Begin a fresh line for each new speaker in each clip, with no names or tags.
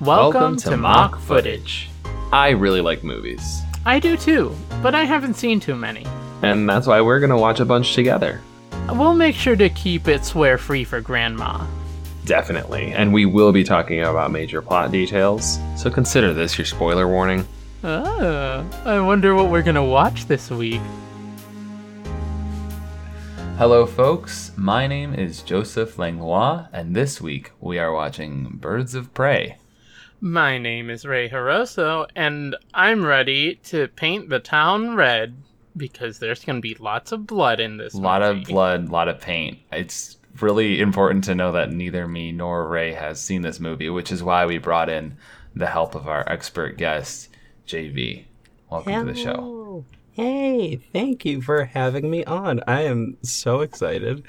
Welcome, to, mock footage.
I really like movies,
I do too, but I haven't seen too many.
and that's why we're gonna watch a bunch together.
We'll make sure to keep it swear free for Grandma.
Definitely, and we will be talking about major plot details, so consider this your spoiler warning.
Oh, I wonder what we're gonna watch this week.
Hello, folks. My name is Joseph Langlois, and this week we are watching Birds of Prey.
My name is Ray Hiroso, and I'm ready to paint the town red because there's gonna be lots of blood in this.
A lot
movie.
of blood, a lot of paint. It's really important to know that neither me nor Ray has seen this movie, which is why we brought in the help of our expert guest, JV. Welcome to the show.
Hey, thank you for having me on. I am so excited.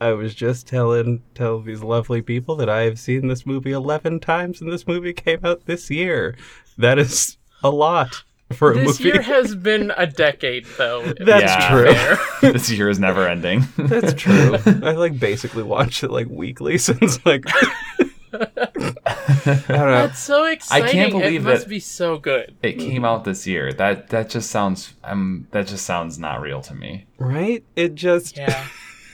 I was just telling tell these lovely people that I have seen this movie 11 times and this movie came out this year. That is a lot for a movie.
This
movie.
year has been a decade, though.
That's
to be
true.
this year is never ending.
That's true. I like basically watched it like weekly since like I don't know.
That's so exciting.
believe
it must
that-
be so good.
it came out this year. That that just sounds um that just sounds not real to me.
Right? It just
Yeah.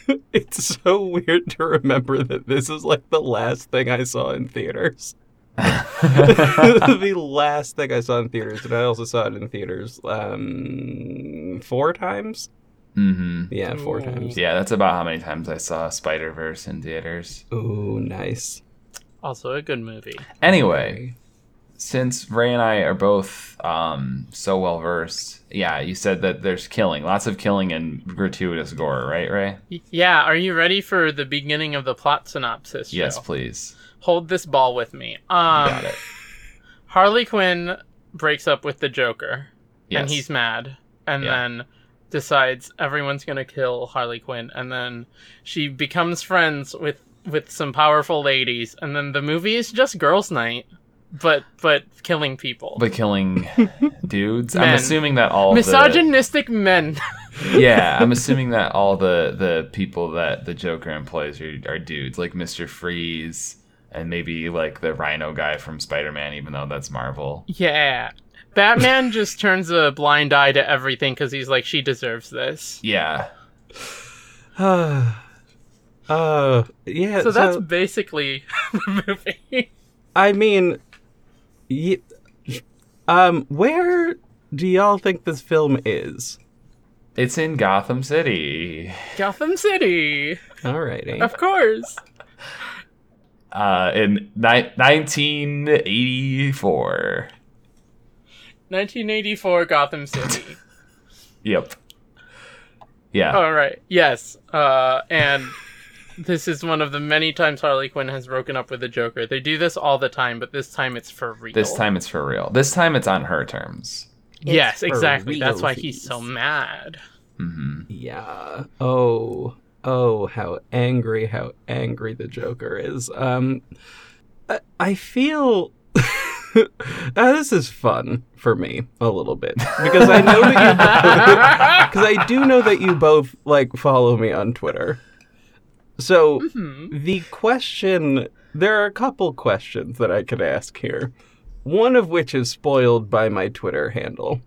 it's so weird to remember that this is like the last thing I saw in theaters. the last thing I saw in theaters, and I also saw it in theaters um, four times.
hmm
Yeah, four
Ooh.
times.
Yeah, that's about how many times I saw Spider Verse in theaters.
Ooh, nice.
Also a good movie.
Anyway, since Ray and I are both um, so well versed, yeah, you said that there's killing, lots of killing and gratuitous gore, right, Ray?
Yeah, are you ready for the beginning of the plot synopsis?
Yes, please.
Hold this ball with me. Um,
Got it.
Harley Quinn breaks up with the Joker,
Yes.
and he's mad, and
Yeah.
then decides everyone's gonna kill Harley Quinn, and then she becomes friends with with some powerful ladies, and then the movie is just girls' night, but but killing people,
but killing dudes. I'm assuming that all
misogynistic men.
Yeah, I'm assuming that all the the people that the Joker employs are, are dudes, like Mister Freeze and maybe like the Rhino guy from Spider-Man, even though that's Marvel.
yeah. Batman just turns a blind eye to everything because he's like, she deserves this.
Yeah.
uh, uh yeah.
So that's basically the movie.
I mean, y- um, where do y'all think this film is?
It's in Gotham City.
Gotham City,
Alrighty.
of course.
Uh, in ni- 1984.
1984 Gotham City.
Yep. Yeah.
All right. Yes. Uh, and this is one of the many times Harley Quinn has broken up with the Joker. They do this all the time, but this time it's for real.
This time it's for real. This time it's on her terms.
yes,
for
exactly. That's why he's so
realsies.
mad.
hmm
Yeah. Oh. Oh, how angry, how angry the Joker is. Um, I, I feel. Uh, this is fun for me a little bit because I know that you because I do know that you both like follow me on Twitter. So
Mhm.
the question there are a couple questions that I could ask here. One of which is spoiled by my Twitter handle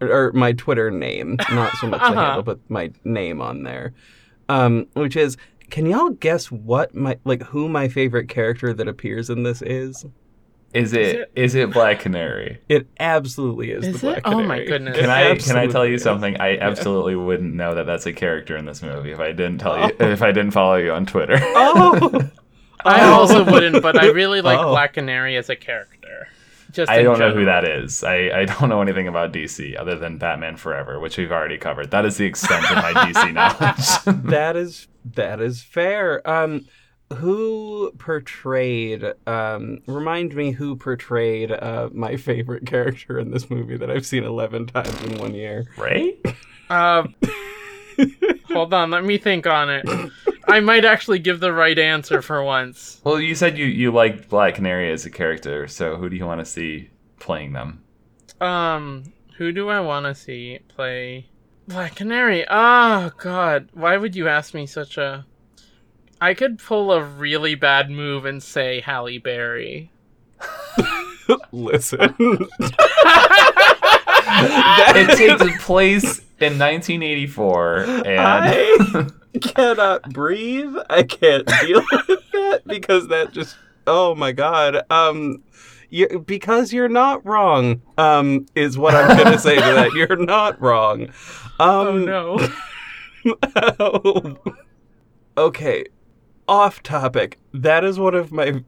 or, or my Twitter name, not so much the
Uh-huh.
handle, but my name on there. Um, which is can y'all guess what my like who my favorite character that appears in this is?
Is it is it Black Canary?
It absolutely is,
Is
the
it?
Black
Oh my goodness.
Can I can I tell you something? I absolutely wouldn't know that that's a character in this movie if I didn't tell you if I didn't follow you on Twitter.
Oh,
I
Oh.
also wouldn't, but I really like
Oh.
Black Canary as a character. Just
I don't know who that is. I, I don't know anything about DC other than Batman Forever, which we've already covered. That is the extent of my DC knowledge.
that is that is fair. Um, who portrayed? Um, remind me who portrayed uh, my favorite character in this movie that I've seen eleven times in one year.
right?
Uh, hold on, let me think on it. I might actually give the right answer for once.
Well, you said you, you liked Black Canary as a character, so who do you want to see playing them?
Um, who do I want to see play Black Canary? Oh God, why would you ask me such a? I could pull a really bad move and say Halle Berry.
Listen.
it takes place in 1984, and
I cannot breathe. I can't deal with that because that just oh my god. Um you, because you're not wrong. Um is what I'm going to say to that. You're not wrong. Um
oh no.
okay. Off topic. That is one of my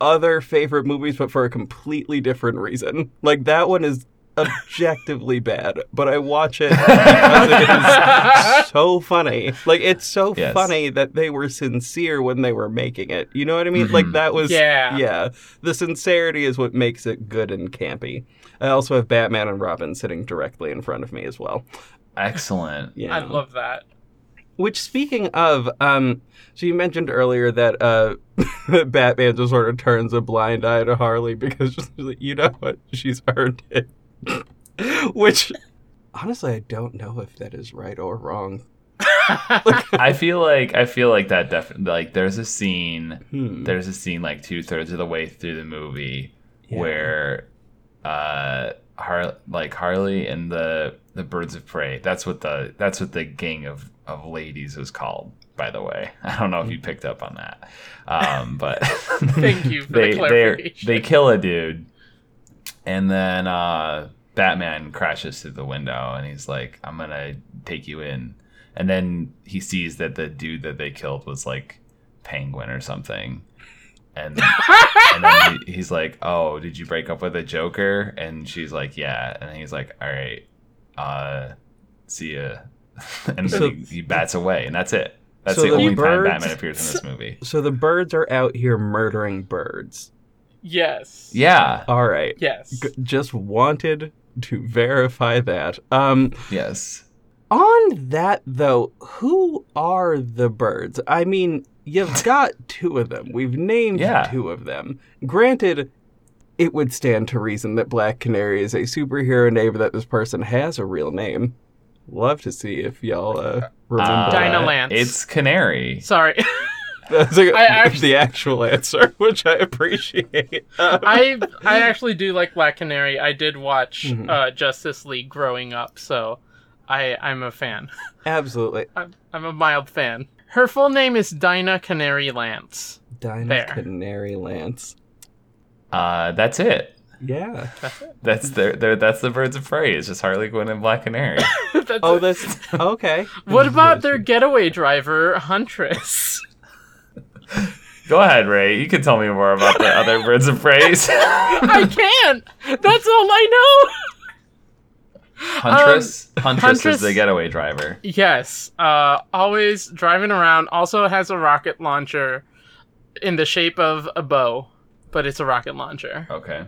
other favorite movies but for a completely different reason. Like that one is objectively bad, but I watch it because it is so funny. Like it's so
Yes.
funny that they were sincere when they were making it. You know what I mean? Like
Mhm.
that was
Yeah.
yeah. The sincerity is what makes it good and campy. I also have Batman and Robin sitting directly in front of me as well.
excellent.
Yeah.
I love that.
Which, speaking of, um, so you mentioned earlier that uh, Batman just sort of turns a blind eye to Harley because she's like, you know what, she's earned it. Which, honestly, I don't know if that is right or wrong.
I feel like I feel like that definitely like there's a scene
Hmm.
there's a scene like two thirds of the way through the movie
Yeah.
where uh Har- like Harley and the the birds of prey that's what the that's what the gang of of ladies was called by the way. I don't know if you picked up on that. Um but
Thank you for the
they they
clarification.
they kill a dude and then uh Batman crashes through the window and he's like I'm gonna take you in. And then he sees that the dude that they killed was like penguin or something. And and then he, he's like oh did you break up with a joker? And she's like yeah. And he's like all right uh see ya and
So-
then he, he bats away and that's it that's
So
the
the
only
birds-
time batman appears in this movie
So the birds are out here murdering birds.
yes.
yeah
All right.
Yes.
G- just wanted to verify that. Um,
yes
On that, though, who are the birds? I mean, you've got two of them. We've named
Yeah.
two of them. Granted, it would stand to reason that Black Canary is a superhero name that this person has a real name. Love to see if y'all uh, remember
Uh,
Dinah. Lance.
It's Canary.
Sorry.
That's like
I actually-
the actual answer, which I appreciate. Um,
I I actually do like Black Canary. I did watch
Mhm.
uh, Justice League growing up, so I I'm a fan.
absolutely.
I'm, I'm a mild fan. Her full name is Dinah Canary Lance.
Dinah
There.
Canary Lance.
Uh, that's it.
Yeah.
That's it.
That's their, their that's the birds of prey. It's just Harley Quinn and Black Canary.
That's
Oh,
it.
that's okay.
What about their getaway driver, Huntress?
Go ahead, Ray. You can tell me more about the other birds of prey.
I can't. That's all I know.
Huntress. Huntress
Huntress-
is the getaway driver.
Yes. Uh, always driving around. Also has a rocket launcher in the shape of a bow, but it's a rocket launcher.
Okay.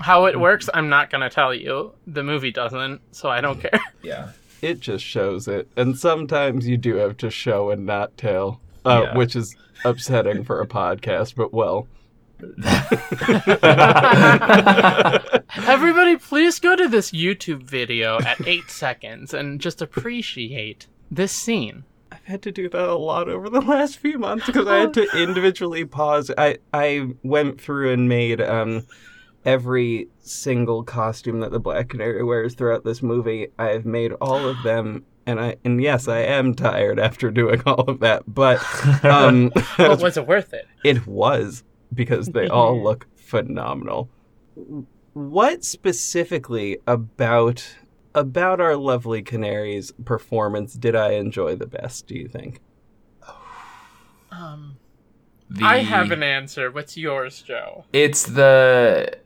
How it works, I'm not gonna tell you. The movie doesn't, so I don't care.
Yeah.
it just shows it. And sometimes you do have to show and not tell, uh,
Yeah.
which is upsetting for a podcast, but well.
Everybody, please go to this YouTube video at eight seconds and just appreciate this scene.
I've had to do that a lot over the last few months because I had to individually pause. I, I went through and made um, every single costume that the Black Canary wears throughout this movie. I've made all of them. And I and yes, I am tired after doing all of that, but um,
But was it worth it?
It was because they all look phenomenal. What specifically about about our lovely canaries performance did I enjoy the best, do you think?
Um,
The-
I have an answer. What's yours, Joe?
It's the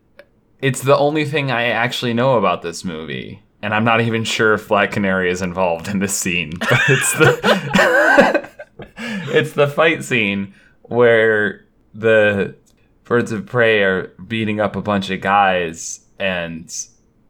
it's the only thing I actually know about this movie. And I'm not even sure if Black Canary is involved in this scene. But it's the It's the fight scene where the birds of prey are beating up a bunch of guys and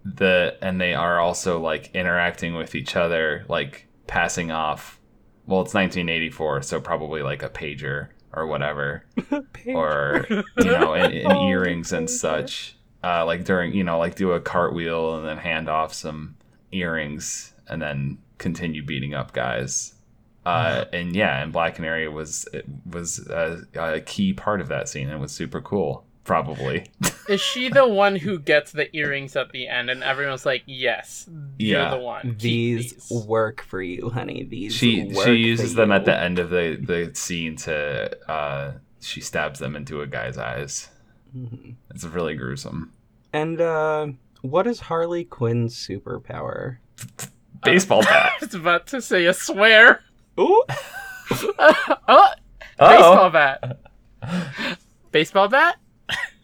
the and they are also like interacting with each other, like passing off well, it's 1984, so probably like a pager or whatever or you know, and, and
Oh,
earrings and such. Uh, like during, you know, like do a cartwheel and then hand off some earrings and then continue beating up guys. Uh, and yeah, and Black Canary was it was a, a key part of that scene. and It was super cool. probably.
Is she the one who gets the earrings at the end, and everyone's like, "Yes, you're
Yeah.
the one."
These,
these."
work for you, honey. These
she
work
she uses
for
them at the end of the the scene to uh she stabs them into a guy's eyes.
Mhm.
It's really gruesome.
And uh, what is Harley Quinn's superpower?
Baseball bat.
I was about to say a swear.
Ooh,
oh, baseball bat. Baseball bat.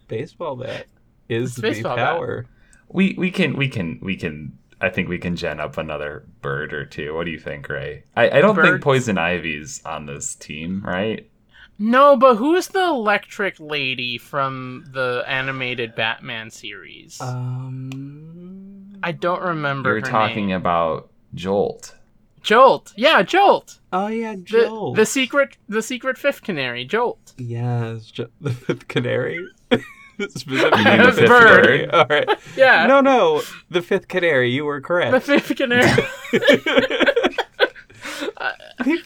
baseball bat is
It's
the
baseball bat.
power.
We we can we can we can I think we can gen up another bird or two. What do you think, Ray? I, I don't think Poison Ivy's on this team, right?
No, but who's the electric lady from the animated Batman series?
Um,
I don't remember.
You're
her
talking
name.
about Jolt.
Jolt. Yeah, Jolt.
oh yeah,
The, the secret, the secret fifth canary, Jolt.
Yes, jo- the fifth canary. Specifically
the fifth
Bird.
bird?
All right.
Yeah,
No, no, the fifth canary. You were correct.
the fifth canary.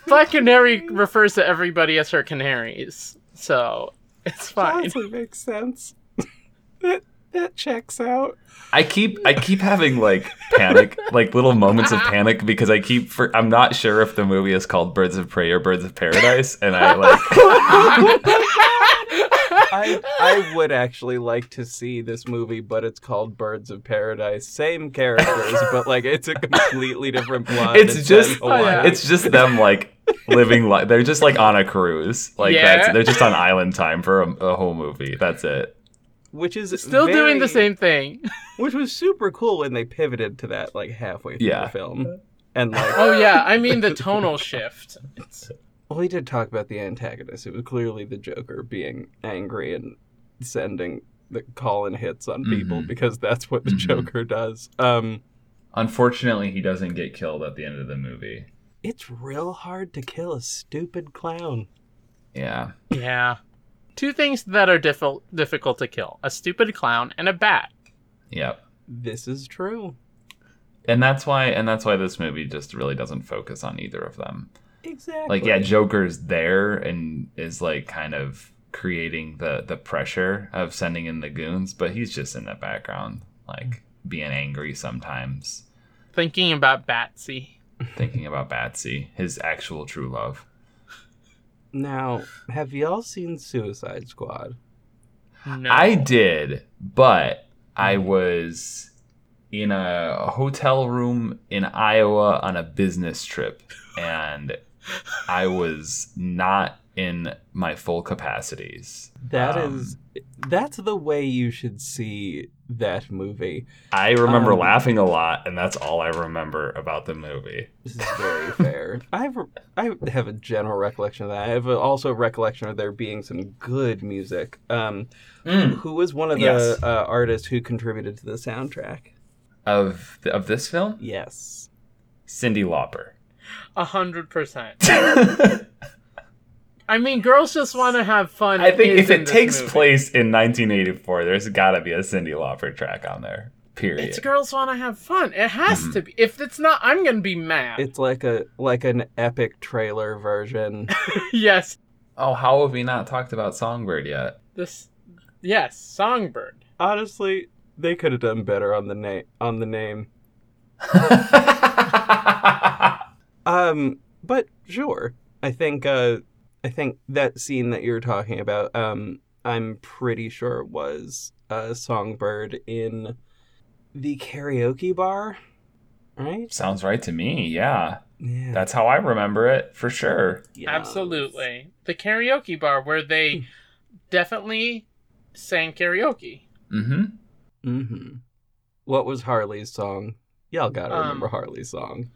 Black Canary refers to everybody as her canaries, so it's fine.
Honestly, makes sense. that that checks out.
I keep I keep having like panic, like little moments of panic because I keep for, I'm not sure if the movie is called Birds of Prey or Birds of Paradise, and I like
I I would actually like to see this movie, but it's called Birds of Paradise. Same characters, but like it's a completely different plot.
It's
set
just-
Oh, yeah.
it's just them like living like they're just like on a cruise, like
Yeah.
that's they're just on island time for a, a whole movie. That's it.
which is
Still doing the same thing.
which was super cool when they pivoted to that like halfway through
Yeah.
the film. And like,
Oh yeah, I mean the tonal shift. It's,
well, he did talk about the antagonist. It was clearly the Joker being angry and sending the call and hits on people
Mhm.
because that's what the
Mhm.
Joker does. Um,
Unfortunately, he doesn't get killed at the end of the movie.
it's real hard to kill a stupid clown.
Yeah.
yeah, two things that are diffi- difficult to kill: a stupid clown and a bat.
Yep.
This is true.
And that's why and that's why this movie just really doesn't focus on either of them.
Exactly.
like yeah joker's there and is like kind of creating the the pressure of sending in the goons but he's just in the background like being angry sometimes
Thinking about Batsy.
thinking about batsy his actual true love
Now, have y'all seen Suicide Squad?
No,
i did but i was in a hotel room in iowa on a business trip and i was not in my full capacities
That
Um,
is, that's the way you should see that movie.
I remember
Um,
laughing a lot, and that's all I remember about the movie.
This is very fair. I have, I have a general recollection of that. I have a, also a recollection of there being some good music. Um, who was one of the
Yes.
uh, artists who contributed to the soundtrack?
Of of this film,
Yes.
Cyndi Lauper.
A hundred percent. I mean, girls just want to have fun.
I think if it takes
movie.
place in 1984, there's got to be a Cyndi Lauper track on there. Period.
it's girls want to have fun. It has
Mhm.
to be. If it's not, I'm gonna be mad.
It's like a like an epic trailer version.
yes,
oh, how have we not talked about Songbird yet?
this. Yes, Songbird.
Honestly, they could have done better on the name on the name. Um, but sure. I think uh I think that scene that you're talking about, um, I'm pretty sure it was a Songbird in the karaoke bar. Right?
Sounds right to me. Yeah,
Yeah.
that's how I remember it for sure.
Yes.
Absolutely, the karaoke bar where they definitely sang karaoke.
Mm-hmm.
Mm-hmm. What was Harley's song? Y'all gotta
Um,
remember Harley's song.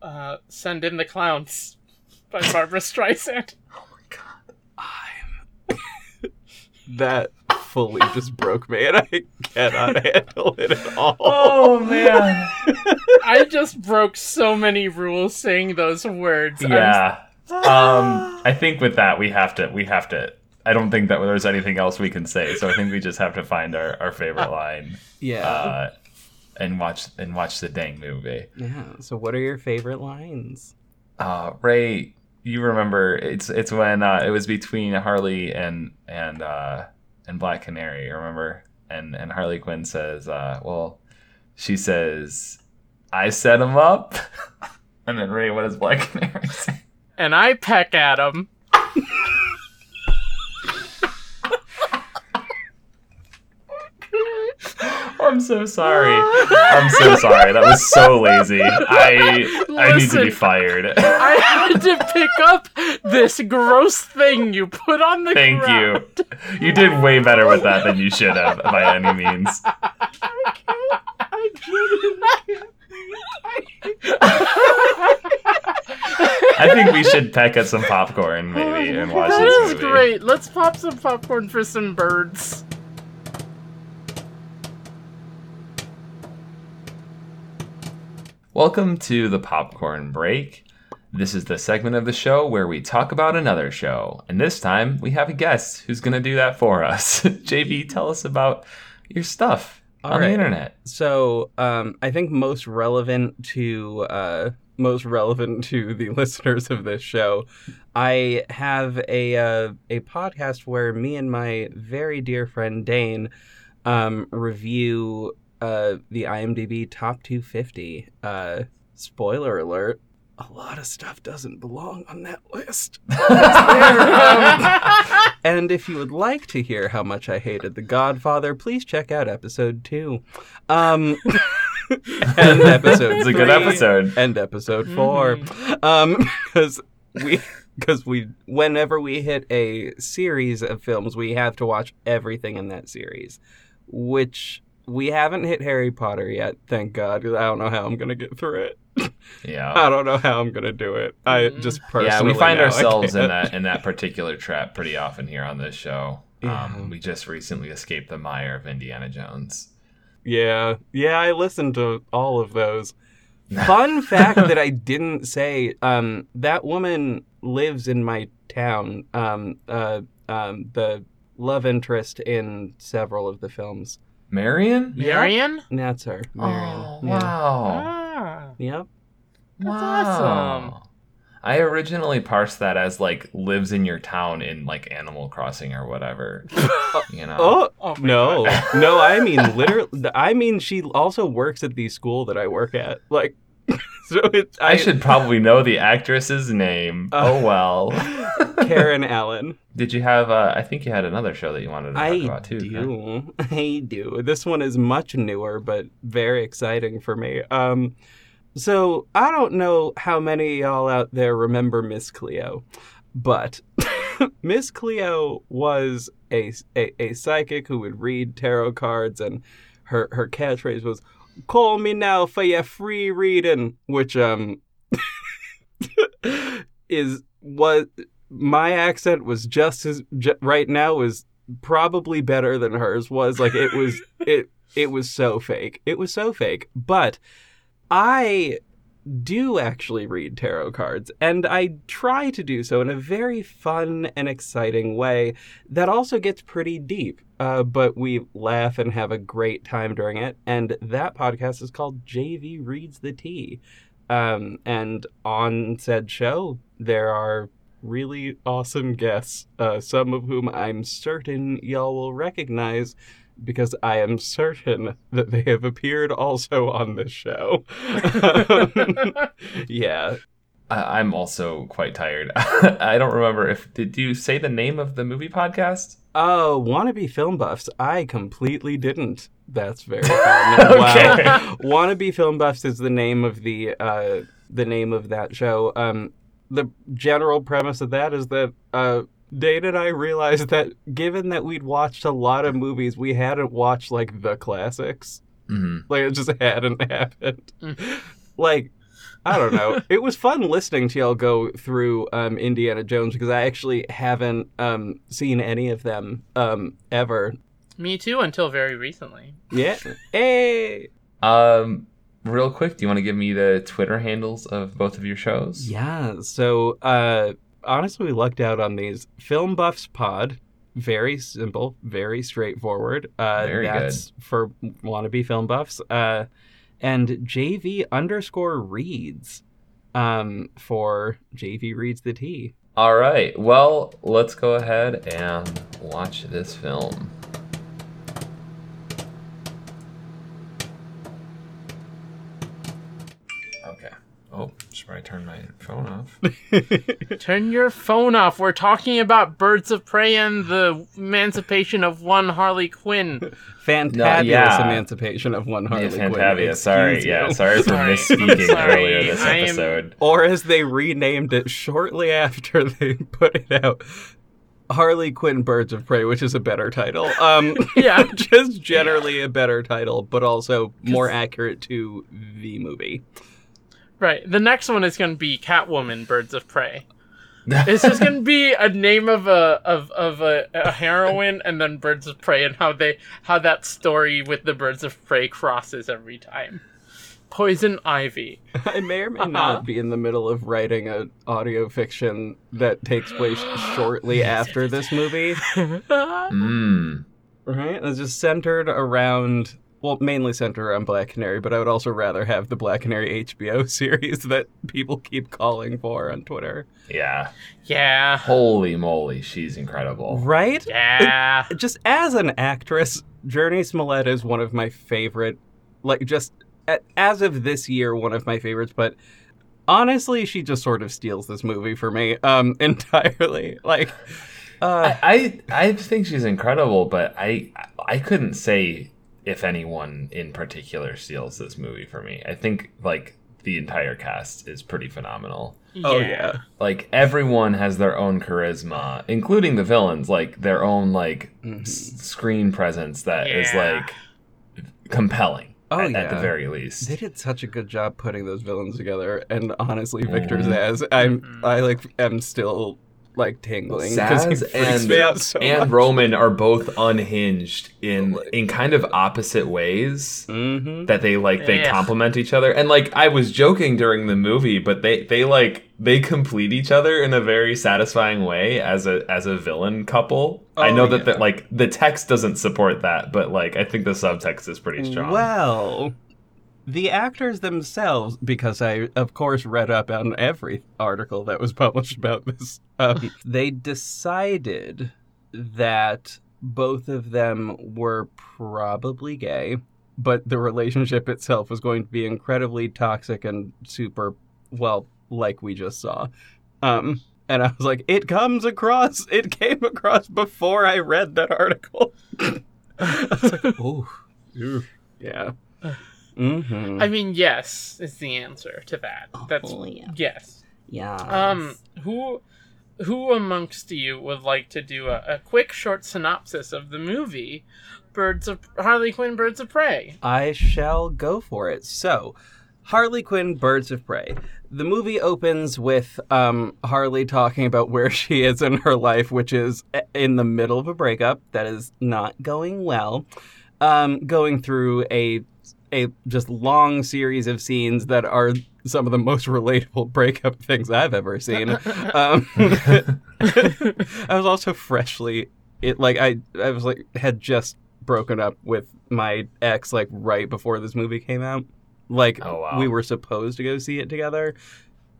Uh, "Send in the Clowns" by Barbra Streisand.
Oh my god, I'm that fully just broke me and I cannot handle it at all.
Oh man, I just broke so many rules saying those words.
Yeah. Um, I think with that we have to we have to. I don't think that there's anything else we can say, so I think we just have to find our, our favorite line
yeah.
uh, and watch and watch the dang movie.
yeah. So what are your favorite lines?
Uh, Ray, you remember it's it's when uh, it was between Harley and and uh, in Black Canary. Remember? And and Harley Quinn says, uh, "Well, she says, I set him up." and then Ray, what does Black Canary say?
And I peck at him.
I'm so sorry. I'm so sorry. That was so lazy. I I need to be fired.
I had to pick up this gross thing you put on the
Thank
ground.
you. You did way better with that than you should have, by any means. I think we should peck at some popcorn maybe and watch
That
this
is
movie.
great. Let's pop some popcorn for some birds.
Welcome to the popcorn break. This is the segment of the show where we talk about another show. And this time we have a guest who's going to do that for us. JV, tell us about your stuff
All
on
right.
the internet.
So, um, I think most relevant to uh, most relevant to the listeners of this show, I have a uh, a podcast where me and my very dear friend Dane um, review uh, the IMDb top 250. Uh, spoiler alert: a lot of stuff doesn't belong on that list. Um, and if you would like to hear how much I hated The Godfather, please check out episode two. Um, and episode
It's a good episode.
And episode 4 Um, because we. Because we, whenever we hit a series of films, we have to watch everything in that series, which we haven't hit Harry Potter yet. Thank God. 'cause I don't know how I'm gonna get through it.
Yeah, I
don't know how I'm gonna do it. I
Mm.
just personally.
Yeah, we find
know
ourselves in that in that particular trap pretty often here on this show.
Yeah.
Um, we just recently escaped the mire of Indiana Jones.
Yeah, yeah, I listened to all of those. Fun fact that I didn't say: um, that woman lives in my town. Um, uh, um, the love interest in several of the films.
Marion?
Marion?
That's her, Marion.
Oh,
Yeah.
wow.
Ah.
Yep.
That's
Wow.
awesome.
I originally parsed that as like lives in your town in like Animal Crossing or whatever. you know.
Oh,
Oh my
no,
God.
no! I mean, literally. I mean, she also works at the school that I work at. Like, so it's
I should probably know the actress's name.
Uh,
oh well.
Karen Allen.
Did you have? Uh, I think you had another show that you wanted to talk
I
about too. huh?
do. I do. This one is much newer, but very exciting for me. Um, so I don't know how many of y'all out there remember Miss Cleo, but Miss Cleo was a, a a psychic who would read tarot cards, and her her catchphrase was "Call me now for your free reading," which um is was my accent was just as ju- right now was probably better than hers was. Like it was it it was so fake. It was so fake. But i do actually read tarot cards and i try to do so in a very fun and exciting way that also gets pretty deep uh, but we laugh and have a great time during it and that podcast is called jv reads the tea. Um, and on said show there are really awesome guests, uh, some of whom I'm certain y'all will recognize because I am certain that they have appeared also on this show. yeah.
I- I'm also quite tired. I don't remember if did you say the name of the movie podcast?
Oh, wannabe film buffs. I completely didn't. That's very fun.
Okay.
Wow. Wannabe film buffs is the name of the uh, the name of that show. Um, the general premise of that is that uh, Dane and I realized that given that we'd watched a lot of movies, we hadn't watched like the classics.
hmm
Like it just hadn't happened.
Mm.
like I don't know. it was fun listening to y'all go through um, Indiana Jones because I actually haven't um, seen any of them um, ever.
Me too, until very recently.
Yeah. Hey.
Um, real quick, do you want to give me the Twitter handles of both of your shows?
Yeah. So uh, honestly, we lucked out on these. Film Buffs Pod. Very simple, very straightforward. Uh,
Very good.
for wannabe film buffs. Uh, and JV underscore reads um, for JV reads the T.
All right. Well, let's go ahead and watch this film.
Where I turn my phone off.
Turn your phone off. We're talking about Birds of Prey and the emancipation of one Harley Quinn.
Fantabulous
yeah.
emancipation of one Harley
yeah,
Quinn.
Fantavia. Sorry,
Excuse
yeah, sorry for
Sorry.
misspeaking earlier this
I am-
episode.
Or as they renamed it shortly after they put it out, Harley Quinn Birds of Prey, which is a better title. Um,
Yeah.
just generally a better title, but also more accurate to the movie.
Right. The next one is going to be Catwoman Birds of Prey. It's just going to be a name of a of of a, a heroine and then Birds of Prey and how they how that story with the Birds of Prey crosses every time. Poison Ivy.
I may or may
Uh-huh.
not be in the middle of writing an audio fiction that takes place shortly after this movie.
Mm.
Right? It's just centered around, well, mainly centered around Black Canary, but I would also rather have the Black Canary HBO series that people keep calling for on Twitter.
Yeah.
yeah.
Holy moly, she's incredible.
Right?
Yeah.
Just as an actress, Jurnee Smollett is one of my favorite, like, just as of this year, one of my favorites, but. Honestly, she just sort of steals this movie for me, um, entirely. Like, uh,
I, I I think she's incredible, but I I couldn't say if anyone in particular steals this movie for me. I think like the entire cast is pretty phenomenal.
oh yeah,
Like everyone has their own charisma, including the villains, like their own like
Mhm.
s- screen presence that is
Yeah.
like compelling.
Oh,
at, at the very least.
They did such a good job putting those villains together, and honestly, Victor
Mhm.
Zsasz, I'm
Mhm.
I like am still like tingling because he
Zsasz
freaks
and,
me out so
and
much.
Roman are both unhinged in in kind of opposite ways.
Mm-hmm.
that they like they
Yeah.
complement each other and like i was joking during the movie but they they like they complete each other in a very satisfying way as a as a villain couple i
Oh,
know that
yeah.
the, like the text doesn't support that but like i think the subtext is pretty strong
Well, the actors themselves, because I of course read up on every article that was published about this, um, they decided that both of them were probably gay, but the relationship itself was going to be incredibly toxic and super, well, like we just saw. Um, and I was like, it comes across, it came across before I read that article. I was like, ooh, yeah. Mm-hmm.
I mean, yes is the answer to that. That's
Oh, yeah.
yes.
yeah.
Um, who, who amongst you would like to do a, a quick, short synopsis of the movie, Birds of Harley Quinn, Birds of Prey?
I shall go for it. So, Harley Quinn, Birds of Prey. The movie opens with um, Harley talking about where she is in her life, which is in the middle of a breakup that is not going well. Um, going through a a just long series of scenes that are some of the most relatable breakup things I've ever seen. Um, I was also freshly it like I I was like had just broken up with my ex like right before this movie came out. Like
Oh, wow.
we were supposed to go see it together,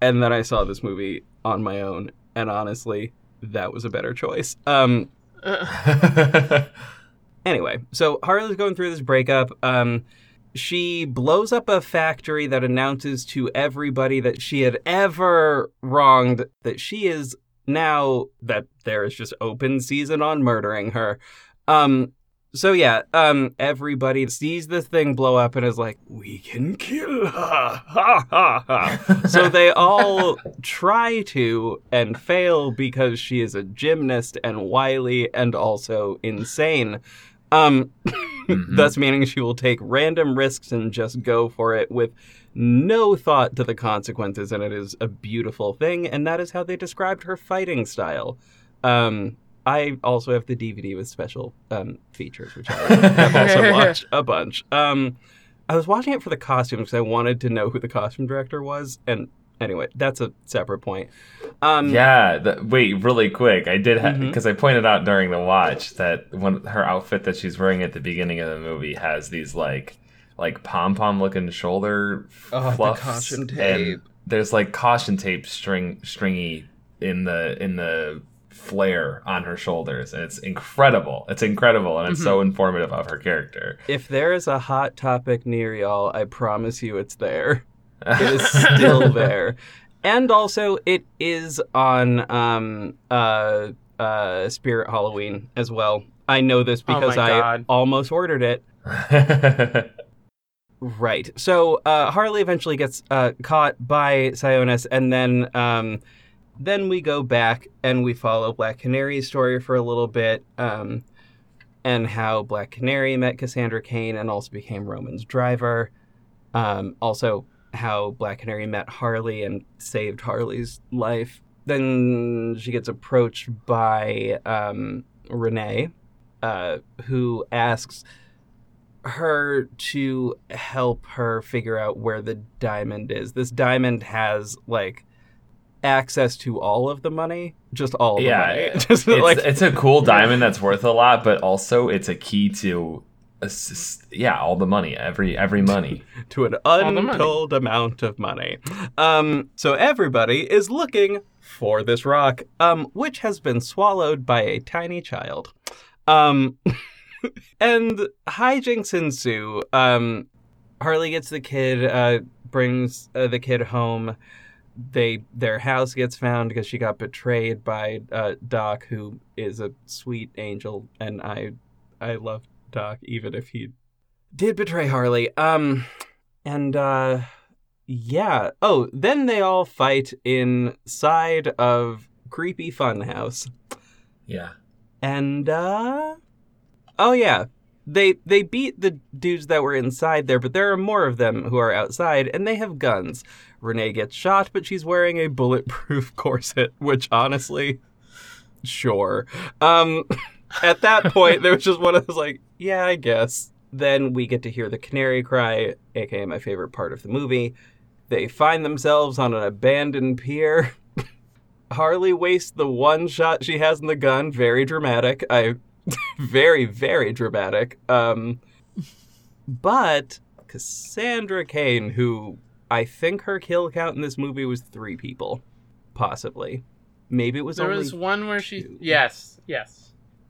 and then I saw this movie on my own, and honestly, that was a better choice. Um, anyway, so Harley's going through this breakup. Um, she blows up a factory that announces to everybody that she had ever wronged that she is now that there is just open season on murdering her. Um, so yeah, um, everybody sees this thing blow up and is like, "We can kill her!" Ha ha ha! so they all try to and fail because she is a gymnast and wily and also insane. Um,
Mhm.
thus meaning she will take random risks and just go for it with no thought to the consequences, and it is a beautiful thing. And that is how they described her fighting style. Um, I also have the DVD with special um, features, which I have also watched a bunch. Um, I was watching it for the costumes because I wanted to know who the costume director was, and anyway, that's a separate point. Um,
yeah, the, wait, really quick. I did because I pointed out during the watch that when her outfit that she's wearing at the beginning of the movie has these like like pom pom looking shoulder
Oh, the
fluffs,
caution
and there's like caution tape string stringy in the in the flare on her shoulders, and it's incredible. It's incredible, and it's so informative of her character.
If there is a hot topic near y'all, I promise you it's there. It is still there. And also, it is on um, uh, uh, Spirit Halloween as well. I know this
Oh
because
my
I almost ordered it. Right. So uh, Harley eventually gets uh, caught by Sionis, and then um, then we go back and we follow Black Canary's story for a little bit, um, and how Black Canary met Cassandra Cain and also became Roman's driver. Um, also, how Black Canary met Harley and saved Harley's life. Then she gets approached by um, Renee, uh, who asks her to help her figure out where the diamond is. This diamond has like access to all of the money, just all of
it.
yeah, money. Just
it's,
like
it's a cool diamond that's worth a lot, but also it's a key to, assist, yeah, all the money, every every money.
to an untold amount of money. Um, so everybody is looking for this rock, um, which has been swallowed by a tiny child. Um, and hijinks ensue. Um, Harley gets the kid, uh, brings uh, the kid home. They their house gets found because she got betrayed by uh, Doc, who is a sweet angel, and I I love Doc even if he did betray Harley. Um, and uh, yeah. Oh, then they all fight inside of creepy funhouse,
Yeah.
and uh, oh yeah, they they beat the dudes that were inside there, but there are more of them who are outside, and they have guns. Renee gets shot, but she's wearing a bulletproof corset, which honestly, sure. Um, at that point, there was just one of those like, yeah, I guess. Then we get to hear the canary cry, aka my favorite part of the movie. They find themselves on an abandoned pier. Harley wastes the one shot she has in the gun. Very dramatic. I, very very dramatic. Um, but Cassandra Cain, who I think her kill count in this movie was three people, possibly. Maybe it was
There
only
was one where she.
two.
Yes, yes.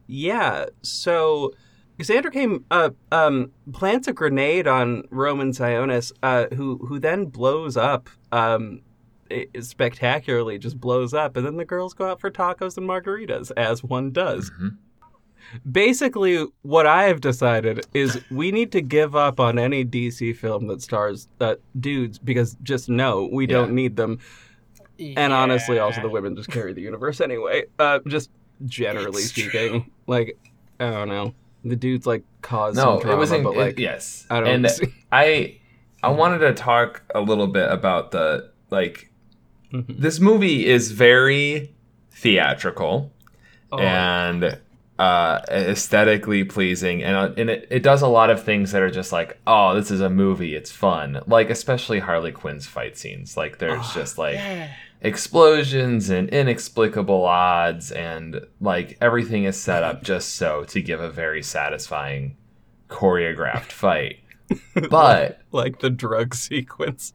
Yeah, so Cassandra Cain uh, um, plants a grenade on Roman Sionis, uh, who who then blows up um, spectacularly, just blows up, and then the girls go out for tacos and margaritas, as one does.
Mhm.
Basically, what I have decided is we need to give up on any DC film that stars uh, dudes because just no, we don't need them. And honestly, also the women just carry the universe anyway. Uh, just generally
It's
speaking, like I don't know, the dudes like cause
No,
some drama,
it wasn't.
but like
yes,
I don't.
And
see-
I I wanted to talk a little bit about the like
Mhm.
this movie is very theatrical
Oh,
and uh, aesthetically pleasing, and uh, and it, it does a lot of things that are just like, oh, this is a movie, it's fun. Like especially Harley Quinn's fight scenes. Like there's
Oh,
just like
Yeah.
Explosions and inexplicable odds, and like everything is set up just so to give a very satisfying choreographed fight. But
like the drug sequence.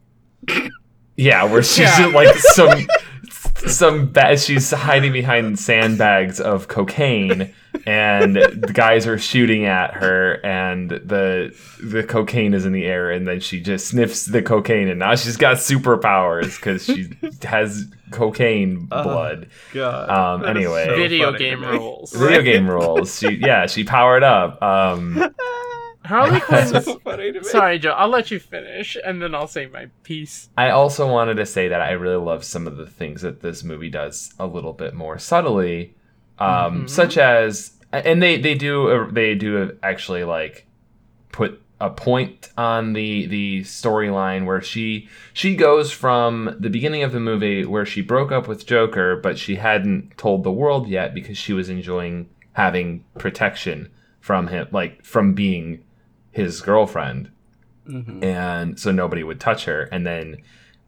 Yeah, where she's
Yeah.
like some some bad. She's hiding behind sandbags of cocaine, and the guys are shooting at her, and the the cocaine is in the air, and then she just sniffs the cocaine, and now she's got superpowers because she has cocaine
Uh,
blood.
God.
Um,
that is
anyway.
so
Video
funny
game rules.
Video game rules. She yeah, she powered up. Um,
Harley Quinn's.
so funny to me.
Sorry, Joe. I'll let you finish, and then I'll say my piece.
I also wanted to say that I really love some of the things that this movie does a little bit more subtly, um,
Mhm.
such as, and they they do they do actually like put a point on the the storyline where she she goes from the beginning of the movie where she broke up with Joker, but she hadn't told the world yet because she was enjoying having protection from him, like from being his girlfriend.
Mhm.
and so nobody would touch her. And then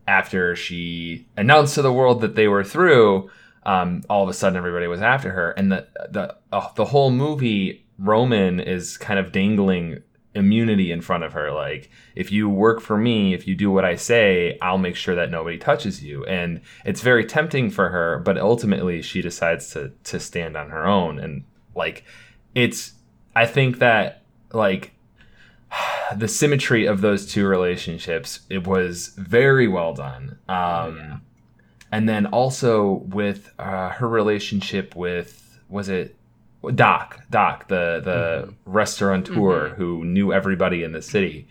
after she announced to the world that they were through, um, all of a sudden everybody was after her, and the the uh, the whole movie Roman is kind of dangling immunity in front of her. Like if you work for me if you do what i say i'll make sure that nobody touches you. And it's very tempting for her but ultimately she decides to to stand on her own. And like it's i think that like the symmetry of those two relationships it was very well done. Um
yeah.
and then also with uh, her relationship with was it doc doc the the restaurateur who knew everybody in the city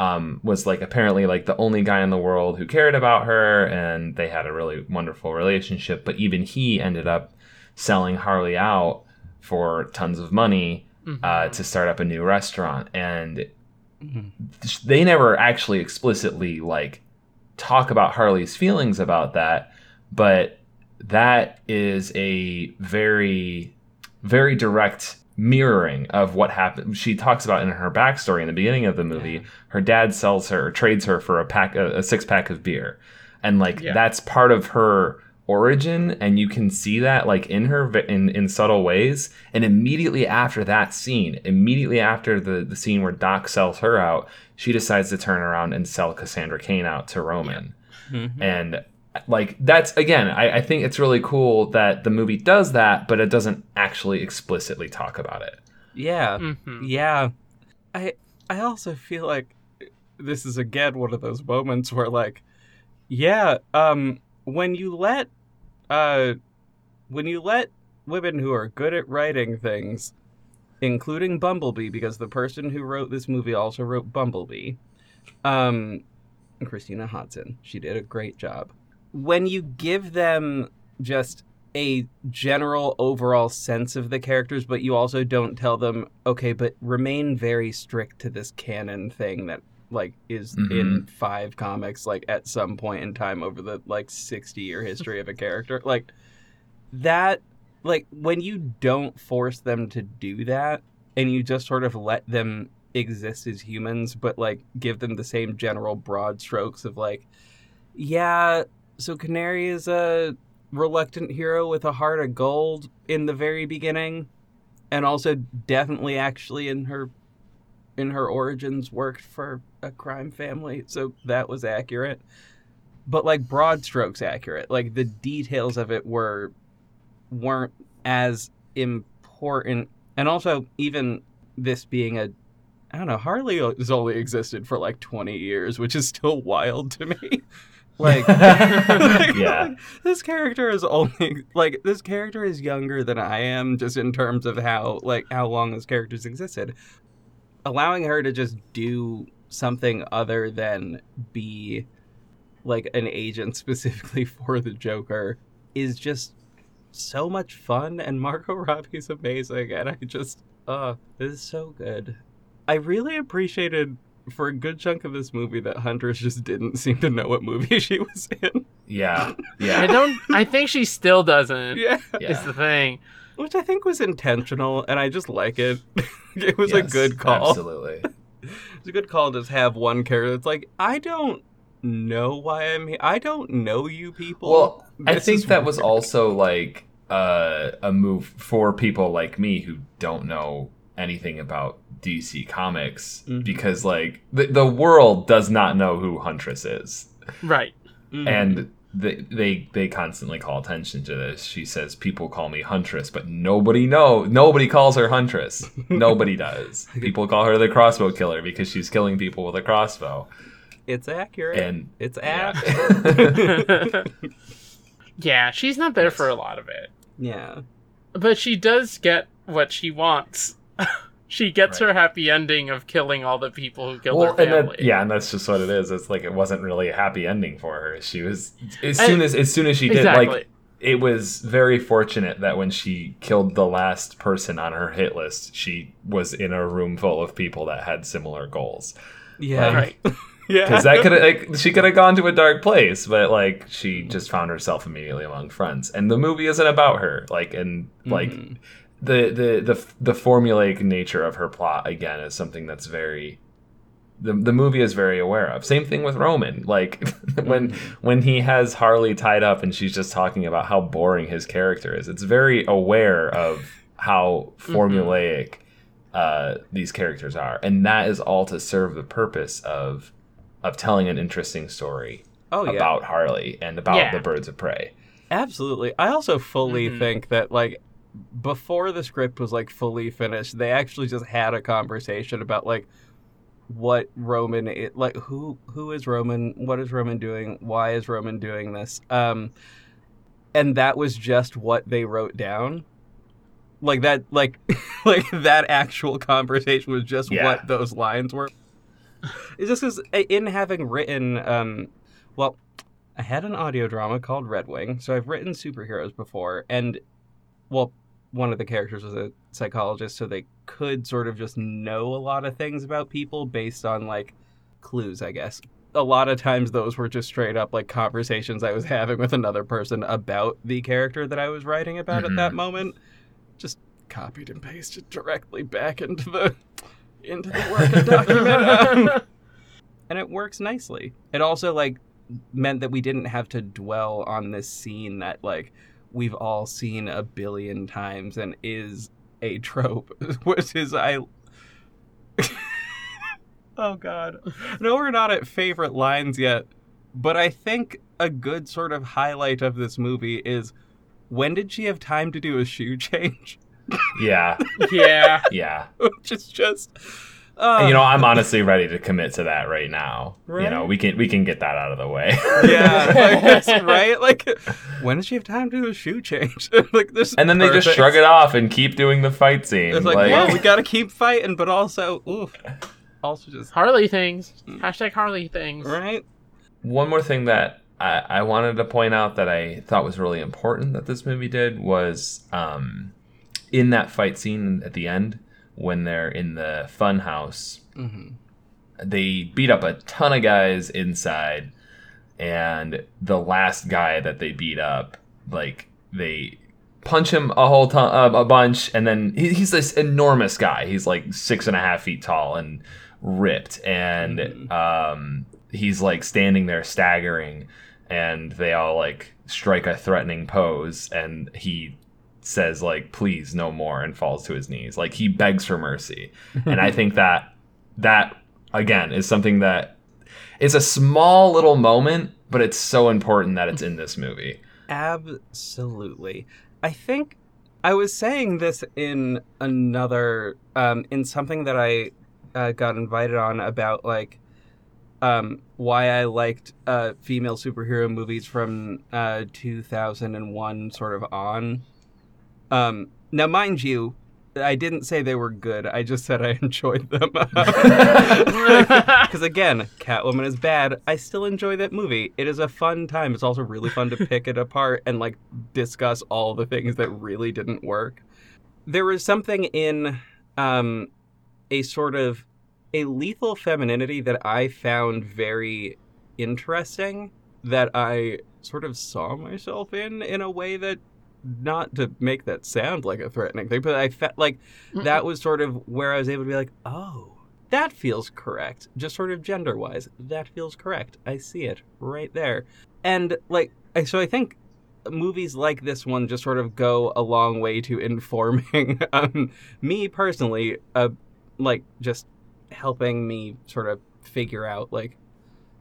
um, was like apparently like the only guy in the world who cared about her and they had a really wonderful relationship. But even he ended up selling harley out for tons of money uh, to start up a new restaurant. And they never actually explicitly like talk about harley's feelings about that but that is a very very direct mirroring of what happened. She talks about in her backstory in the beginning of the movie her dad sells her or trades her for a pack a, a six pack of beer. And like
Yeah.
that's part of her origin and you can see that like in her in in subtle ways and immediately after that scene immediately after the the scene where doc sells her out she decides to turn around and sell cassandra Cain out to roman and like that's again I, I think it's really cool that the movie does that but it doesn't actually explicitly talk about it
Yeah.
Mhm.
Yeah. I I also feel like this is again one of those moments where like yeah, um when you let uh when you let women who are good at writing things including Bumblebee because the person who wrote this movie also wrote Bumblebee. Um Christina Hodson. She did a great job. When you give them just a general overall sense of the characters, but you also don't tell them, okay, but remain very strict to this canon thing that like is in mm-hmm. five comics like at some point in time over the like 60 year history of a character. Like that like when you don't force them to do that and you just sort of let them exist as humans but like give them the same general broad strokes of like yeah so canary is a reluctant hero with a heart of gold in the very beginning and also definitely actually in her in her origins worked for a crime family so that was accurate. But like broad strokes accurate. Like the details of it were weren't as important. And also even this being a i don't know harley has only existed for like 20 years which is still wild to me. Like
Yeah.
this character is only like this character is younger than i am just in terms of how like how long this character's existed allowing her to just do something other than be like an agent specifically for the Joker is just so much fun and Margot Robbie's amazing and I just uh this is so good. I really appreciated for a good chunk of this movie that Huntress just didn't seem to know what movie she was in.
yeah Yeah.
I don't. I think she still doesn't.
Yeah.
Is
yeah
the thing.
Which I think was intentional and I just like it. it was a good call.
absolutely
It's a good call to just have one character that's like, I don't know why I'm here. I don't know you people.
Well, I think
is
that was also like uh, a move for people like me who don't know anything about DC Comics
Mhm.
because like the the world does not know who Huntress is,
Right.
Mhm.
and they, they they constantly call attention to this. She says people call me Huntress, but nobody know nobody calls her Huntress. nobody does. People call her the crossbow killer because she's killing people with a crossbow.
it's accurate.
And
it's
yeah.
yeah, she's not there for a lot of it,
yeah.
but she does get what she wants. she gets
Right.
her happy ending of killing all the people who killed
well,
her
and
family.
that, yeah, and that's just what it is. It's like it wasn't really a happy ending for her. She was as
And-
soon as as soon as she did
exactly.
like it was very fortunate that when she killed the last person on her hit list, she was in a room full of people that had similar goals.
Yeah.
right.
Yeah.
Because that could like she could have gone to a dark place, but like she just found herself immediately among friends. And the movie isn't about her. Like and like
Mhm.
The the the the formulaic nature of her plot again is something that's very the, the movie is very aware of. Same thing with Roman. Like when when he has Harley tied up and she's just talking about how boring his character is. It's very aware of how formulaic uh, these characters are, and that is all to serve the purpose of of telling an interesting story
oh yeah.
about Harley and about
Yeah.
the birds of prey.
Absolutely. I also fully
Mhm.
think that like before the script was like fully finished, they actually just had a conversation about like what Roman i like who who is Roman? What is Roman doing? Why is Roman doing this? Um and that was just what they wrote down. Like that like like that actual conversation was just
Yeah.
what those lines were. It's just because in having written um well I had an audio drama called Red Wing, so I've written superheroes before, and well, one of the characters was a psychologist, so they could sort of just know a lot of things about people based on like clues, I guess. A lot of times those were just straight up like conversations I was having with another person about the character that I was writing about
Mhm.
at that moment. Just copied and pasted directly back into the into the working document. Um, and it works nicely. It also like meant that we didn't have to dwell on this scene that like we've all seen a billion times and is a trope, which is I. oh God, no, we're not at favorite lines yet, but I think a good sort of highlight of this movie is when did she have time to do a shoe change?
Yeah,
yeah.
yeah.
which is just. Uh,
And, you know, I'm honestly ready to commit to that right now. You know, we can we can get that out of the way.
yeah, like, right. Like, when does she have time to do a shoe change? like, this,
and then they just shrug it off and keep doing the fight scene.
It's like, well, we gotta keep fighting, but also, oof, also just
Harley things. Hashtag Harley things.
right.
One more thing that I, I wanted to point out that I thought was really important that this movie did was um, in that fight scene at the end when they're in the fun house,
Mhm.
they beat up a ton of guys inside, and the last guy that they beat up, like they punch him a whole ton, uh, a bunch, and then he, he's this enormous guy. He's like six and a half feet tall and ripped, and
Mhm.
um, he's like standing there staggering, and they all like strike a threatening pose, and he says like please no more and falls to his knees like he begs for mercy and i think that that again is something that is a small little moment but it's so important that it's in this movie
Absolutely. I think I was saying this in another, um, in something that I uh, got invited on about like um, why I liked uh, female superhero movies from uh, 2001 sort of on. Um, now, mind you, I didn't say they were good. I just said I enjoyed them. Because again, Catwoman is bad. I still enjoy that movie. It is a fun time. It's also really fun to pick it apart and like discuss all the things that really didn't work. There was something in um, a sort of a lethal femininity that I found very interesting. That I sort of saw myself in in a way that not to make that sound like a threatening thing, but I felt like that was sort of where I was able to be like, oh, that feels correct. Just sort of gender wise, that feels correct. I see it right there. And like, I- so I think movies like this one just sort of go a long way to informing um, me personally, uh, like just helping me sort of figure out like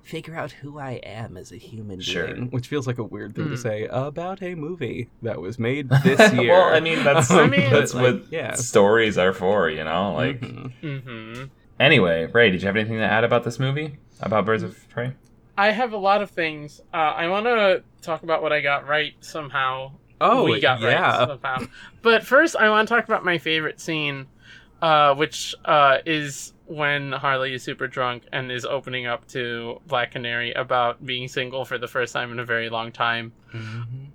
figure out who I am as a human
Sure.
being, which feels like a weird thing to
Hmm.
say about a movie that was made this year.
well i mean that's
I mean,
that's
like,
what
yeah.
stories are for you know like
Mhm.
hmm
anyway ray did you have anything to add about this movie about birds of prey
I have a lot of things. Uh, I want to talk about what I got right somehow.
Oh,
we got right
yeah.
somehow. But first, I want to talk about my favorite scene, uh, which uh, is when Harley is super drunk and is opening up to Black Canary about being single for the first time in a very long time.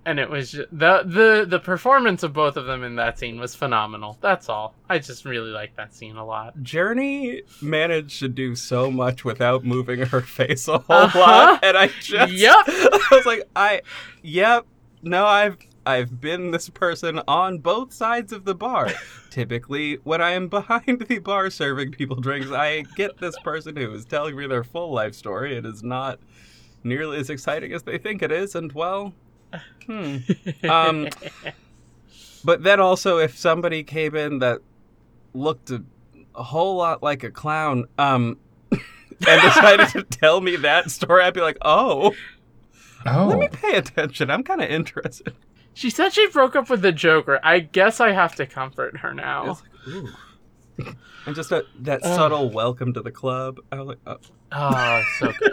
And it was ju- the the the performance of both of them in that scene was phenomenal. That's all. I just really like that scene a lot.
Jurnee managed to do so much without moving her face a whole
Uh-huh.
lot, and I just
Yep.
I was like, I, yep, no, I've I've been this person on both sides of the bar. Typically, when I am behind the bar serving people drinks, I get this person who is telling me their full life story. It is not nearly as exciting as they think it is, and well, hmm. Um, But then also, if somebody came in that looked a, a whole lot like a clown, um, and decided to tell me that story, I'd be like, oh,
oh
let me pay attention. I'm kind of interested.
She said she broke up with the Joker. I guess I have to comfort her now.
Like, ooh. And just a, that subtle welcome to the club. I was like, oh.
Oh, so good.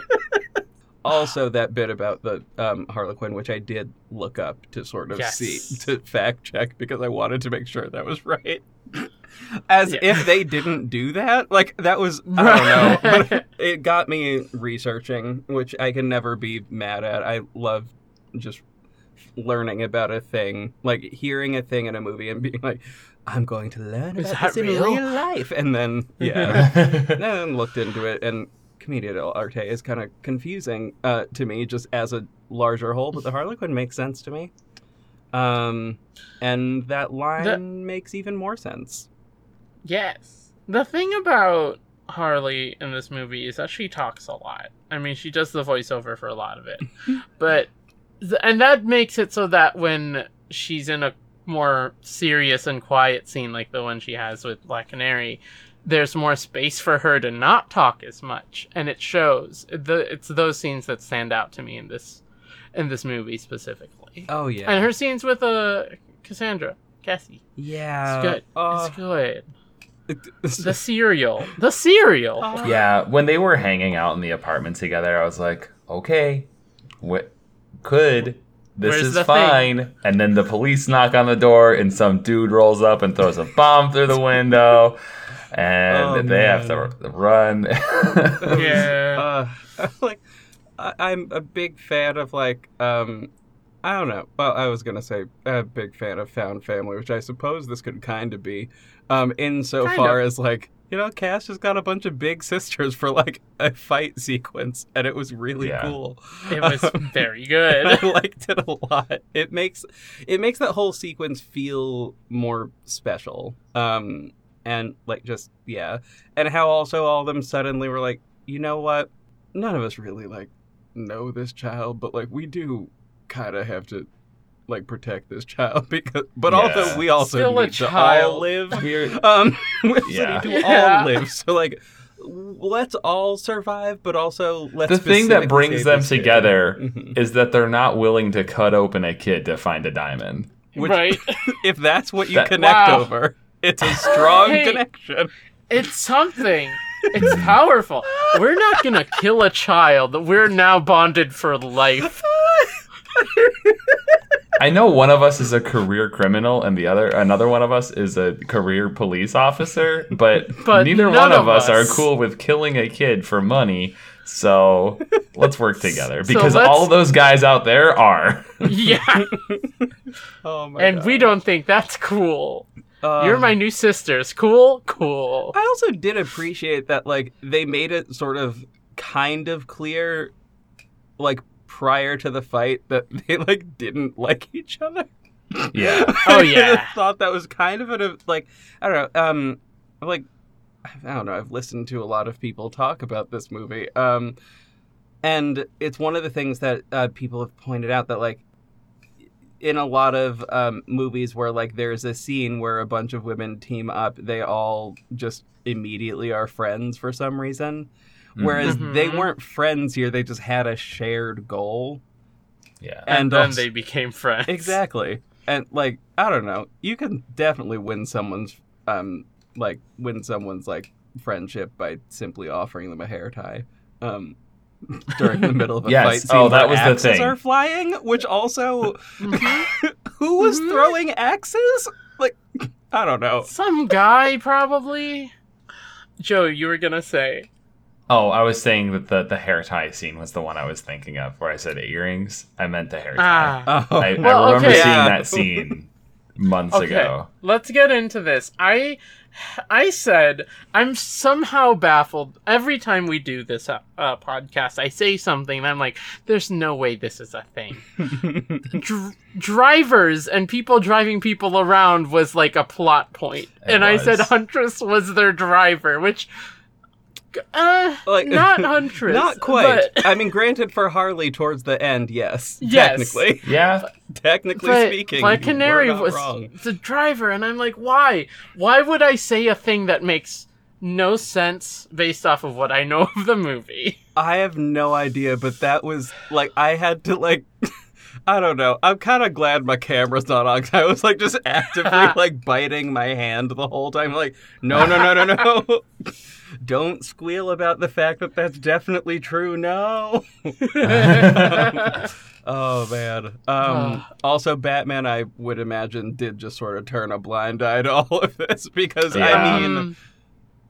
also that bit about the um, Harlequin, which I did look up to sort of
Yes.
see to fact check because I wanted to make sure that was right. As
Yeah.
if they didn't do that, like that was I don't know, but it got me researching, which I can never be mad at. I love just learning about a thing, like hearing a thing in a movie and being like, "I'm going to learn about this in
real?
real life," and then yeah and then looked into it and Commedia dell'arte is kind of confusing uh, to me just as a larger whole but the harlequin makes sense to me um, and that line
The-
makes even more sense
Yes. The thing about Harley in this movie is that she talks a lot. I mean, she does the voiceover for a lot of it. but and that makes it so that when she's in a more serious and quiet scene like the one she has with Black Canary, there's more space for her to not talk as much, and it shows. The it's those scenes that stand out to me in this in this movie specifically.
oh yeah
And her scenes with uh Cassandra, Cassie.
yeah
It's good.
uh,
it's good. The cereal. The cereal.
uh,
yeah, when they were hanging out in the apartment together, I was like, okay, what could this
Where's
is
the
fine. And then the police knock on the door, and some dude rolls up and throws a bomb through the window, and
Oh,
they have to run.
Yeah.
uh, like I, I'm a big fan of like um I don't know. Well, I was gonna say a big fan of Found Family, which I suppose this could kind of be, um, insofar
Kind
as like you know, Cass just got a bunch of big sisters for like a fight sequence, and it was really
Yeah.
cool.
It was very good.
I liked it a lot. It makes it makes that whole sequence feel more special. Um and like just yeah. And how also all of them suddenly were like, you know what? None of us really like know this child, but like we do kind of have to like protect this child because but
Yeah.
also we also
Still a
need to all
child.
live.
We're
Um we
Yeah.
need to
Yeah.
all live. So like let's all survive, but also let's
the thing that brings them
this kid.
together
Mhm.
is that they're not willing to cut open a kid to find a diamond.
Which-
right.
if that's what you
That-
connect
Wow.
over, it's a strong
Hey.
connection.
It's something. It's powerful. We're not gonna kill a child. We're now bonded for life.
I know one of us is a career criminal and the other another one of us is a career police officer, but,
But
neither one of
of
us, are cool with killing a kid for money. So let's work together because
let's-
all those guys out there are.
Yeah.
Oh my
And we don't think that's cool.
Um,
You're my new sisters. Cool? Cool.
I also did appreciate that, like they made it sort of kind of clear, like prior to the fight, that they like didn't like each other.
Yeah.
Oh, yeah.
I thought that was kind of a like I don't know. Um, like I don't know. I've listened to a lot of people talk about this movie. Um, and it's one of the things that uh, people have pointed out that like in a lot of um, movies where like there's a scene where a bunch of women team up, they all just immediately are friends for some reason. Whereas they
Mhm.
weren't friends here; they just had a shared goal.
Yeah.
And,
and
then
also-
they became friends.
Exactly. And like I don't know, you can definitely win someone's um like win someone's like friendship by simply offering them a hair tie. Um during the middle of a
Yes.
fight scene
Oh, that
where
was the
axes
thing.
are flying, which also
Mhm.
who was
Mhm.
throwing axes? Like I don't know.
Some guy, probably. Joe, you were gonna say.
Oh, I was saying that the, the hair tie scene was the one I was thinking of where I said earrings. I meant the hair tie.
Ah.
Oh,
I,
Well,
I remember
okay.
seeing
Yeah.
that scene months
Okay.
ago.
Let's get into this. I I said I'm somehow baffled every time we do this uh, uh, podcast. I say something and I'm like, "There's no way this is a thing." Dr- drivers and people driving people around was like a plot point,
It
and I said. Huntress was their driver, which, uh,
Like-
not Huntress,
Not quite.
but-
I mean, granted, for Harley towards the end, yes.
Yes.
Technically,
Yeah.
technically
but
speaking,
Black
we're
Canary
not
was
wrong.
the driver, and I'm like, why? Why would I say a thing that makes no sense based off of what I know of the movie?
I have no idea, but that was like I had to like I don't know. I'm kind of glad my camera's not on. I was like just actively like biting my hand the whole time. Like, no, no, no, no, no. Don't squeal about the fact that that's definitely true. No. oh man. Um. also, Batman, I would imagine, did just sort of turn a blind eye to all of this because I mean,
Um,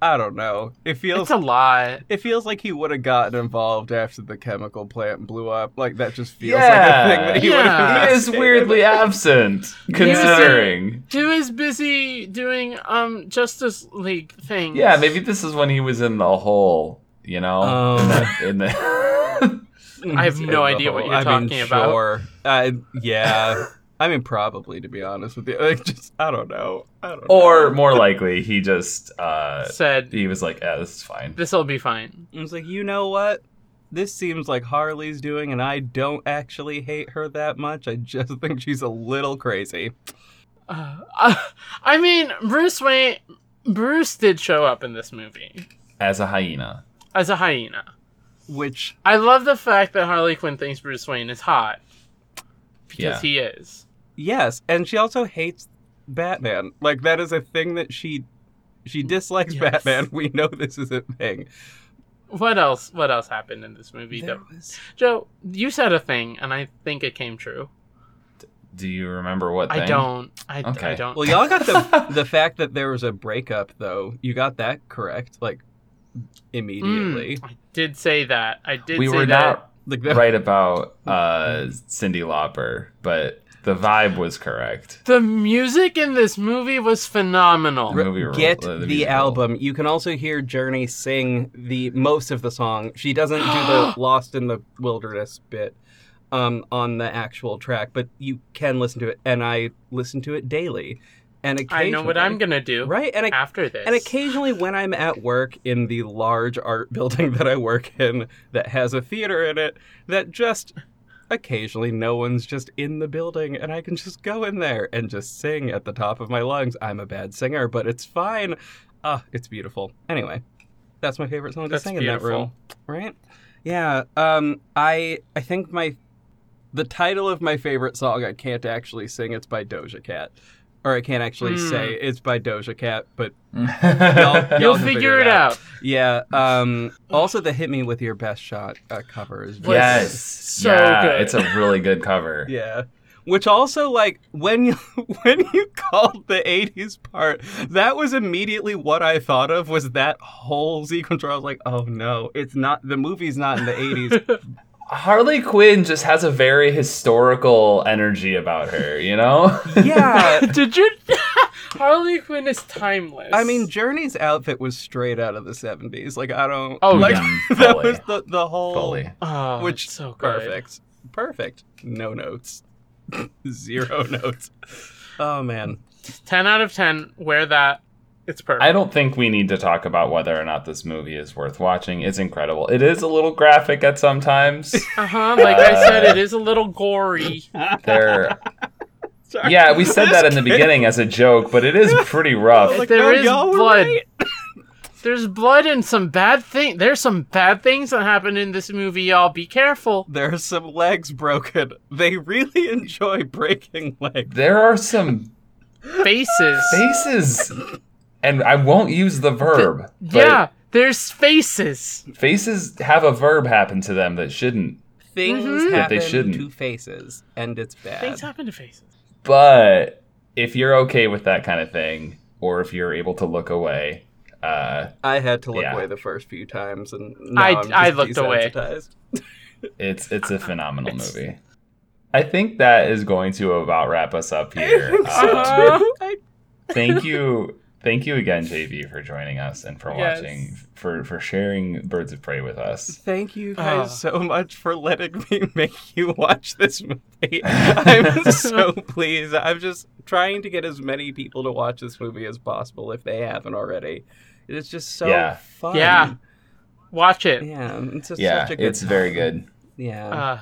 I don't know. It feels
it's a lot.
it feels like he would have gotten involved after the chemical plant blew up. Like that just feels
Yeah.
like a thing that he would
Yeah.
have.
He is weirdly absent, considering.
He was busy doing um Justice League things.
Yeah, maybe this is when he was in the hole. You know,
Oh.
in, the, in the
I have no idea what you're
I mean,
talking about.
Sure. Uh, yeah. I mean, probably to be honest with you, like just I don't know. I don't.
or
know.
more likely, he just uh,
said
he was like, "Yeah, this is fine."
this'll be fine.
I was like, you know what? This seems like Harley's doing, and I don't actually hate her that much. I just think she's a little crazy.
Uh, I mean, Bruce Wayne. Bruce did show up in this movie
As a hyena,
as a hyena.
Which
I love the fact that Harley Quinn thinks Bruce Wayne is hot because
Yeah.
he is.
Yes, and she also hates Batman. Like that is a thing that she she dislikes
Yes.
Batman. We know this is a thing.
What else? What else happened in this movie?
There
That,
was-
Joe, you said a thing, and I think it came true.
do you remember what?
I don't. I, I don't.
Well, y'all got the the fact that there was a breakup though. You got that correct, like immediately.
Mm, I did say that. I did.
We
say
were
that.
not
Like that,
right about uh, Cyndi Lauper, but the vibe was correct.
The music in this movie was phenomenal.
The movie
Get
uh,
the,
musical.
album. You can also hear Jurnee sing the most of the song. She doesn't do the "Lost in the Wilderness" bit um, on the actual track, but you can listen to it, and I listen to it daily. And
I know what I'm gonna do
right, and
after this.
And occasionally, when I'm at work in the large art building that I work in that has a theater in it, that just occasionally no one's just in the building and I can just go in there and just sing at the top of my lungs. I'm a bad singer, but it's fine. Ah, it's beautiful. Anyway, that's my favorite song to
That's
sing in that room. Right? Yeah. Um I I think my the title of my favorite song I can't actually sing. It's by Doja Cat. Or I can't actually
Hmm.
say it's by Doja Cat, but
Y'all-
y'all
You'll
can
figure it out.
yeah. Um, also, the "Hit Me with Your Best Shot" uh, cover is very
yes,
So
yeah,
good.
It's a really good cover.
Yeah. Which also, like, when you when you called the '80s part, that was immediately what I thought of was that whole sequence. Where I was like, "Oh no, it's not. The movie's not in the '80s."
Harley Quinn just has a very historical energy about her, you know?
yeah.
Did you? Harley Quinn is timeless.
I mean, Jurnee's outfit was straight out of the '70s. Like, I don't.
Oh,
like
yeah.
that
Fully.
was the the whole
Fully.
oh,
which
it's so good.
perfect perfect no notes zero notes oh man
Ten out of ten. Wear that. It's perfect.
I don't think we need to talk about whether or not this movie is worth watching. It's incredible. It is a little graphic at some times.
Uh huh. Like I said, it is a little gory.
There,
Sorry.
yeah, we said that in the beginning as a joke, but it is pretty rough.
Like,
there
no,
is
y'all were
blood.
right.
There's blood and some bad thing. There's some bad things that happen in this movie, y'all. Be careful.
There's some legs broken. They really enjoy breaking legs.
There are some
Faces.
faces, and I won't use the verb. But
yeah, there's faces.
faces have a verb happen to them that shouldn't.
Things
Mhm.
That they shouldn't.
to faces, and it's bad.
Things happen to faces.
But if you're okay with that kind of thing, or if you're able to look away, uh,
I had to look
Yeah.
away the first few times, and now
I-
I'm just
I looked away.
desensitized.
it's it's a phenomenal
It's-
movie. I think that is going to about wrap us up here.
I think so,
Uh,
too.
Thank you, thank you again, JV, for joining us and for
Yes.
watching, for for sharing Birds of Prey with us.
Thank you guys
Ah.
so much for letting me make you watch this movie. I'm so pleased. I'm just trying to get as many people to watch this movie as possible if they haven't already. It's just so
Yeah.
fun.
Yeah. Watch it.
Yeah. It's just
Yeah,
such a good
it's very good.
Yeah.
Uh,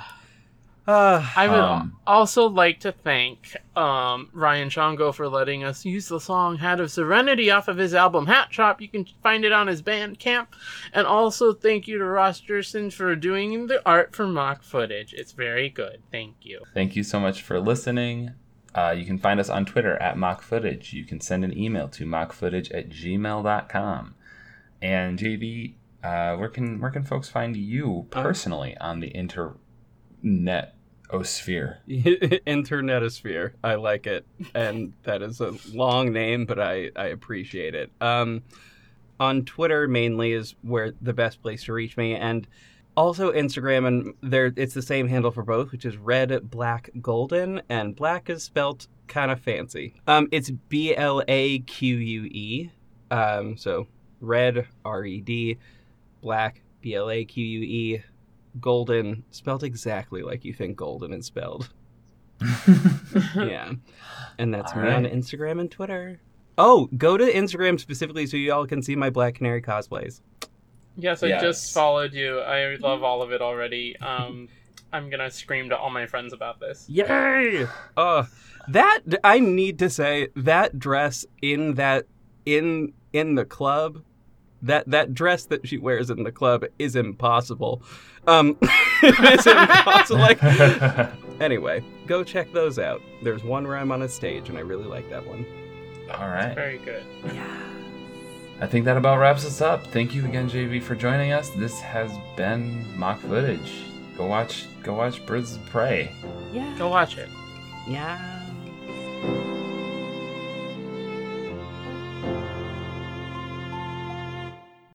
Uh,
I would
Um,
also like to thank um, Ryan Shango for letting us use the song Hat of Serenity off of his album Hat Shop. You can find it on his Bandcamp. And also thank you to Ross Jerson for doing the art for mock footage. It's very good. Thank you.
Thank you so much for listening. Uh, you can find us on Twitter at mock footage. You can send an email to mockfootage at gmail.com. And JV, uh, where can where can folks find you personally on the internet osphere?
Internetosphere. I like it. And that is a long name, but I, I appreciate it. Um, on Twitter mainly is where the best place to reach me. And also Instagram and there it's the same handle for both, which is red black golden, and black is spelt kind of fancy. Um, it's B L A Q U E. Um, so red R E D, black B L A Q U E, golden spelled exactly like you think golden is spelled. yeah, and that's
All
me on. Instagram and Twitter. Oh, go to Instagram specifically so you all can see my Black Canary cosplays.
Yes, I
Yes.
just followed you. I love all of it already. Um, I'm gonna scream to all my friends about this.
Yay! Uh, that I need to say that dress in that in in the club, that that dress that she wears in the club is impossible. Um, it's impossible. Like anyway, go check those out. There's one where I'm on a stage, and I really like that one.
All right.
Very good. Yeah.
I think that about wraps us up. Thank you again, JV, for joining us. This has been mock footage. Go watch, go watch Birds of Prey.
Yeah.
Go watch it.
Yeah.